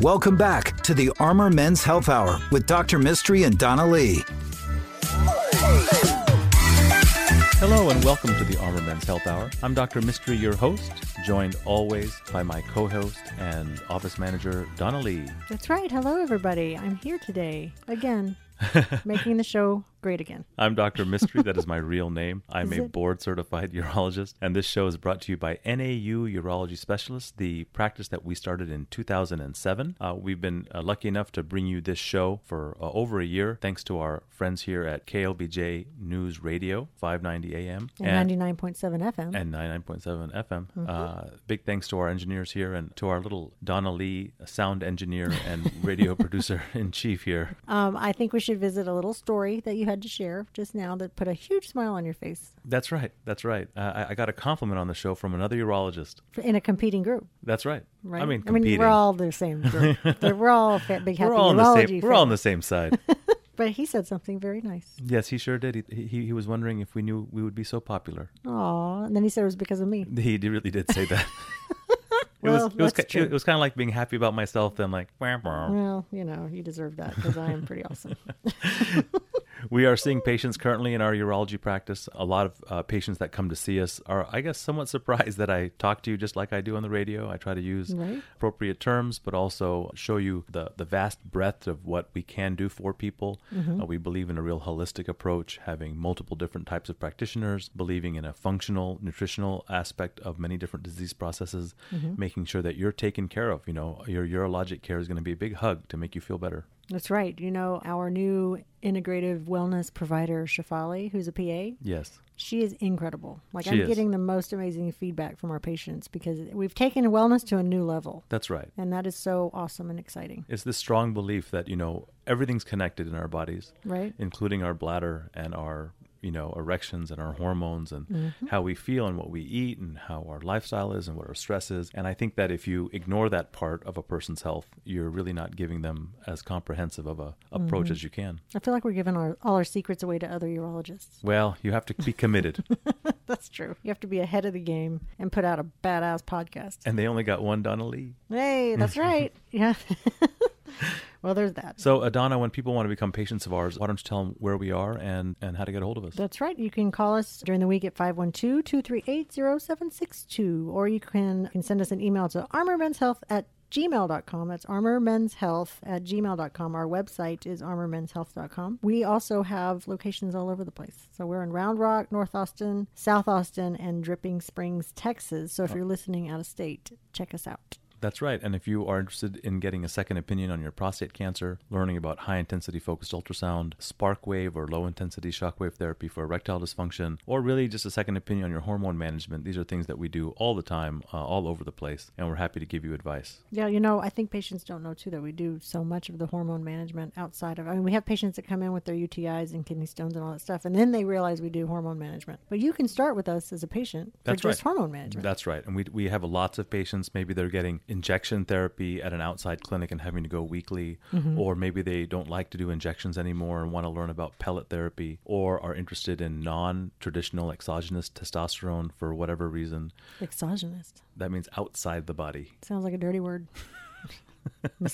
Welcome back to the Armor Men's Health Hour with Dr. Mistry and Donna Lee. Hello and welcome to the Armor Men's Health Hour. I'm Dr. Mistry, your host, joined always by my co-host and office manager, Donna Lee. That's right. Hello, everybody. I'm here today again, making the show great again. I'm Dr. Mistry. that is my real name. I'm Is a it? board certified urologist, and this show is brought to you by NAU Urology Specialists, the practice that we started in 2007. Uh, we've been uh, lucky enough to bring you this show for uh, over a year, thanks to our friends here at KLBJ News Radio, 590 AM. And 99.7 FM. and 99.7 FM. Mm-hmm. Uh, big thanks to our engineers here and to our little Donna Lee, sound engineer and radio producer in chief here. um, I think we should visit a little story that you had to share just now that put a huge smile on your face That's right. That's right. Uh, I, I got a compliment on the show from another urologist. in a competing group, That's right. right? I mean, competing. we're all the same group. We're all big happy We're all on the urology same. We're all on the same side. But he said something very nice. yes, he sure did. He, he he was wondering if we knew we would be so popular. Aw, and then he said it was because of me. He really did say that. it Well, was it was ki- true. it was kind of like being happy about myself, then like. "Wah, wah." Well, you know, you deserve that because I am pretty awesome. We are seeing patients currently in our urology practice. A lot of uh, patients that come to see us are, I guess, somewhat surprised that I talk to you just like I do on the radio. I try to use Right. appropriate terms, but also show you the, the vast breadth of what we can do for people. Uh, we believe in a real holistic approach, having multiple different types of practitioners, believing in a functional, nutritional aspect of many different disease processes, making sure that you're taken care of. You know, your urologic care is going to be a big hug to make you feel better. That's right. You know, our new integrative wellness provider, Shafali, who's a PA, Yes. She is incredible. Like She I'm is. getting the most amazing feedback from our patients because we've taken wellness to a new level. That's right. And that is so awesome and exciting. It's this strong belief that, you know, everything's connected in our bodies, Right? including our bladder and our, you know, erections and our hormones and mm-hmm. how we feel and what we eat and how our lifestyle is and what our stress is. And I think that if you ignore that part of a person's health, you're really not giving them as comprehensive of a approach mm-hmm. as you can. I feel like we're giving our all our secrets away to other urologists. Well, you have to be committed. That's true. You have to be ahead of the game and put out a badass podcast. and they only got one Donna Lee. Hey, that's right. Yeah. well, there's that. So, Adana, when people want to become patients of ours, why don't you tell them where we are and, and how to get a hold of us? That's right. You can call us during the week at 512-238-0762 or you can, you can send us an email to armormenshealth at gmail.com. That's armormenshealth at gmail.com. Our website is armormenshealth.com. We also have locations all over the place. So we're in Round Rock, North Austin, South Austin, and Dripping Springs, Texas. So if oh. you're listening out of state, check us out. That's right. And if you are interested in getting a second opinion on your prostate cancer, learning about high intensity focused ultrasound, spark wave or low intensity shockwave therapy for erectile dysfunction, or really just a second opinion on your hormone management, these are things that we do all the time, uh, all over the place. And we're happy to give you advice. Yeah, you know, I think patients don't know too that we do so much of the hormone management outside of. I mean, we have patients that come in with their UTIs and kidney stones and all that stuff, and then they realize we do hormone management. But you can start with us as a patient for That's just right. hormone management. That's right. And we, we have lots of patients. Maybe they're getting injection therapy at an outside clinic and having to go weekly, mm-hmm. or maybe they don't like to do injections anymore and want to learn about pellet therapy, or are interested in non traditional exogenous testosterone for whatever reason. Exogenous. That means outside the body. sounds like a dirty word.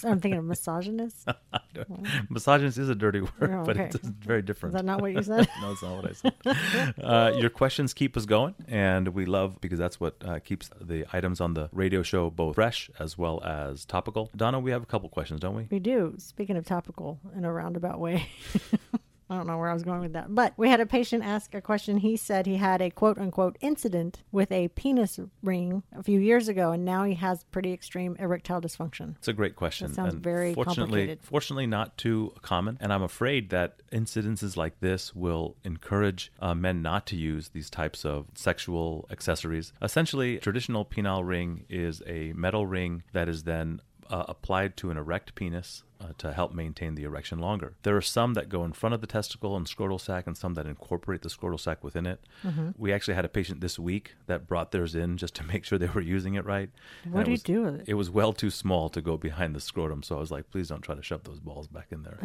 I'm thinking of misogynist. Misogynist is a dirty word, Oh, but okay. it's very different. Is that not what you said? no, it's not what I said. uh, your questions keep us going, and we love because that's what uh, keeps the items on the radio show both fresh as well as topical. Donna, we have a couple questions, don't we? We do. Speaking of topical in a roundabout way. I don't know where I was going with that. But we had a patient ask a question. He said he had a quote unquote incident with a penis ring a few years ago, and now he has pretty extreme erectile dysfunction. It's a great question. That sounds and very fortunately, complicated. Fortunately, not too common. And I'm afraid that incidences like this will encourage uh, men not to use these types of sexual accessories. Essentially, traditional penile ring is a metal ring that is then uh, applied to an erect penis uh, to help maintain the erection longer. There are some that go in front of the testicle and scrotal sac, and some that incorporate the scrotal sac within it. Mm-hmm. We actually had a patient this week that brought theirs in just to make sure they were using it right. What do you do with it? It was well too small to go behind the scrotum, so I was like, please don't try to shove those balls back in there.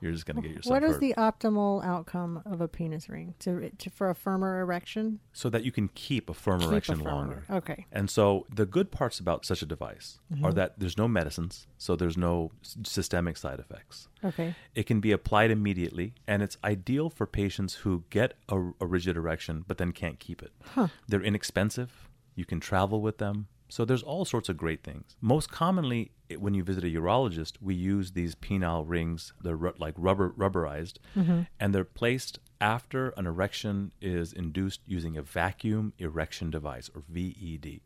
You're just going to get yourself Oh. What is hurt. the optimal outcome of a penis ring to, to for a firmer erection? so that you can keep a firm Keep a erection firmer- longer. Okay. And so the good parts about such a device Mm-hmm. are that there's no medicines, so there's no s- systemic side effects. Okay. It can be applied immediately, and it's ideal for patients who get a, a rigid erection but then can't keep it. They're inexpensive. You can travel with them. So there's all sorts of great things. Most commonly, it- when you visit a urologist, we use these penile rings. They're ru- like rubber rubberized, mm-hmm. and they're placed after an erection is induced using a vacuum erection device or VED.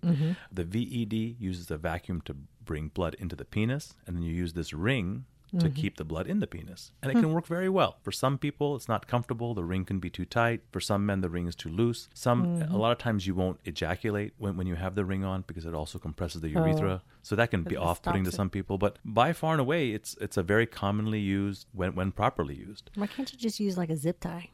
The VED uses a vacuum to bring blood into the penis, and then you use this ring to keep the blood in the penis. And it can work very well. For some people, it's not comfortable. The ring can be too tight. For some men, the ring is too loose. Some, a lot of times, you won't ejaculate when, when you have the ring on because it also compresses the urethra. So that can be off putting to it. some people. But by far and away, it's it's a very commonly used when, when properly used. Why can't you just use like a zip tie?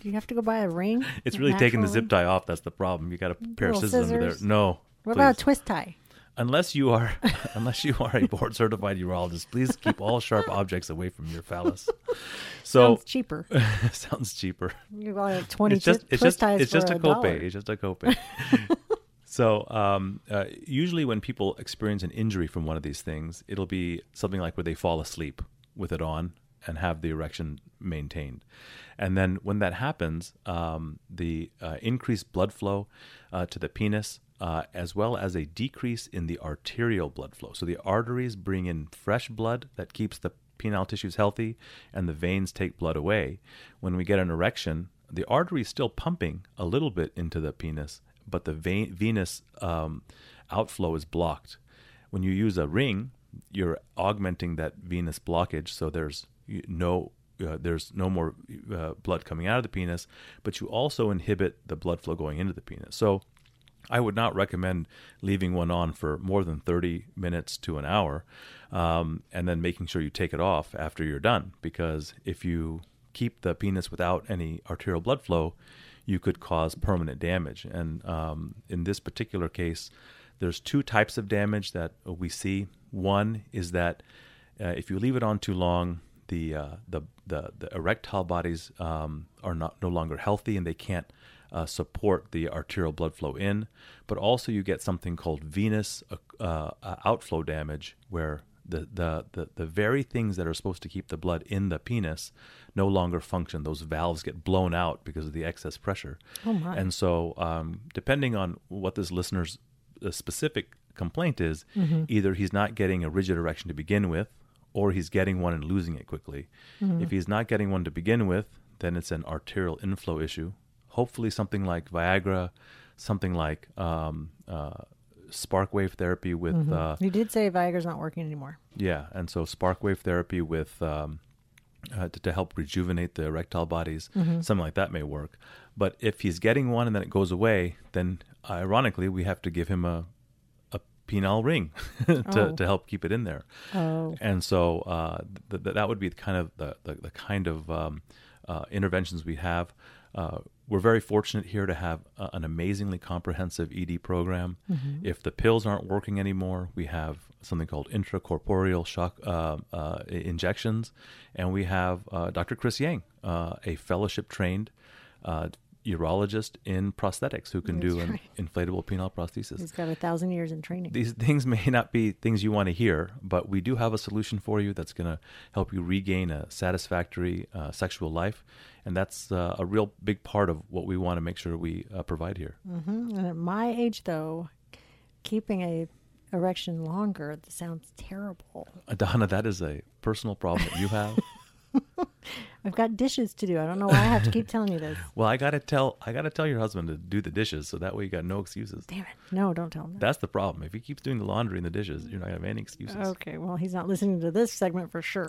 Do you have to go buy a ring? It's really taking the zip tie off. That's the problem. You got a pair of Little scissors, under scissors? there. No. What please. about a twist tie? unless you are unless you are a board certified urologist, please keep all sharp objects away from your phallus. So Sounds cheaper. sounds cheaper. You buy like twenty It's just it's twist just ties it's just a a copay. It's just a copay. so um, uh, usually when people experience an injury from one of these things, it'll be something like where they fall asleep with it on and have the erection maintained. And then when that happens, um, the uh, increased blood flow uh, to the penis, uh, as well as a decrease in the arterial blood flow. So the arteries bring in fresh blood that keeps the penile tissues healthy, and the veins take blood away. When we get an erection, the artery is still pumping a little bit into the penis, but the vein, venous um, outflow is blocked. When you use a ring, you're augmenting that venous blockage, so there's no uh, there's no more uh, blood coming out of the penis, but you also inhibit the blood flow going into the penis. So I would not recommend leaving one on for more than 30 minutes to an hour um, and then making sure you take it off after you're done. Because if you keep the penis without any arterial blood flow, you could cause permanent damage. And um, in this particular case, there's two types of damage that we see. One is that uh, if you leave it on too long, the uh, the, the the erectile bodies um, are not no longer healthy and they can't uh, support the arterial blood flow in. But also you get something called venous uh, uh, outflow damage, where the, the, the, the very things that are supposed to keep the blood in the penis no longer function. Those valves get blown out because of the excess pressure. Oh, my. And so, um, depending on what this listener's uh, specific complaint is, Mm-hmm. either he's not getting a rigid erection to begin with, or he's getting one and losing it quickly. Mm-hmm. If he's not getting one to begin with, then it's an arterial inflow issue. Hopefully, something like Viagra, something like um, uh, spark wave therapy with Mm-hmm. uh, You did say Viagra's not working anymore. yeah, and so spark wave therapy with um, uh, to, to help rejuvenate the erectile bodies, something like that may work. But if he's getting one and then it goes away, then ironically we have to give him a penile ring to, Oh. to help keep it in there. Oh. And so uh, th- th- that would be the kind of the, the, the kind of um, uh, interventions we have. Uh, we're very fortunate here to have uh, an amazingly comprehensive ED program. If the pills aren't working anymore, we have something called intracorporeal shock uh, uh, injections, and we have uh, Dr. Chris Yang, uh, a fellowship trained uh, urologist in prosthetics who can do That's an right. inflatable penile prosthesis He's got a thousand years in training. these things may not be things you want to hear, but we do have a solution for you that's going to help you regain a satisfactory uh, sexual life, and that's uh, a real big part of what we want to make sure we uh, provide here. hmm And at my age, though, keeping a erection longer that sounds terrible. Uh, Donna, that is a personal problem that you have. I've got dishes to do. I don't know why I have to keep telling you this. Well, I gotta tell I gotta tell your husband to do the dishes, so that way you got no excuses. Damn it. No, don't tell him that. That's the problem. If he keeps doing the laundry and the dishes, you're not gonna have any excuses. Okay, well, he's not listening to this segment for sure.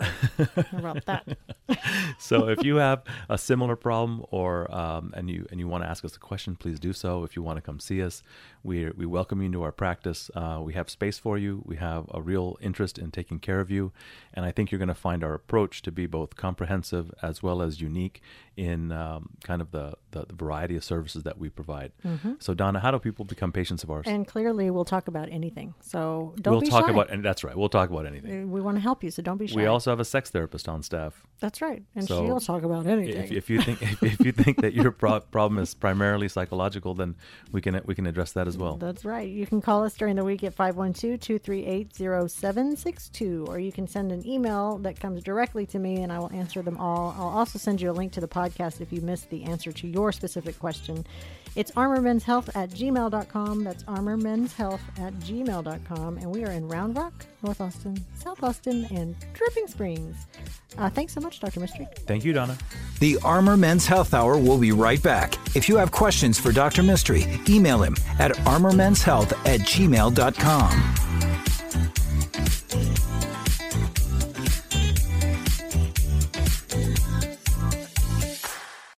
About that? so if you have a similar problem or um, and you and you want to ask us a question, please do so. If you want to come see us, we we welcome you into our practice. Uh, we have space for you. We have a real interest in taking care of you, and I think you're going to find our approach to be both comprehensive as well as unique in um, kind of the, the, the variety of services that we provide. So Donna, how do people become patients of ours? And clearly, we'll talk about anything. So don't we'll be talk shy. about and that's right. We'll talk about anything. Uh, We want to help you, so don't be shy. We also have a sex therapist on staff. That's right, and So, she'll talk about anything. If, if you think if, if you think that your pro- problem is primarily psychological, then we can we can address that as well. That's right. You can call us during the week at 512-238-0762 or you can send an email that comes directly to me and I will answer them all. I'll also send you a link to the podcast if you missed the answer to your specific question. It's armormenshealth at gmail.com. That's armormenshealth at gmail.com. And we are in Round Rock, North Austin, South Austin, and Dripping Springs. Uh, thanks so much, Dr. Mistry. Thank you, Donna. The Armor Men's Health Hour will be right back. If you have questions for Dr. Mistry, email him at armormenshealth at gmail.com.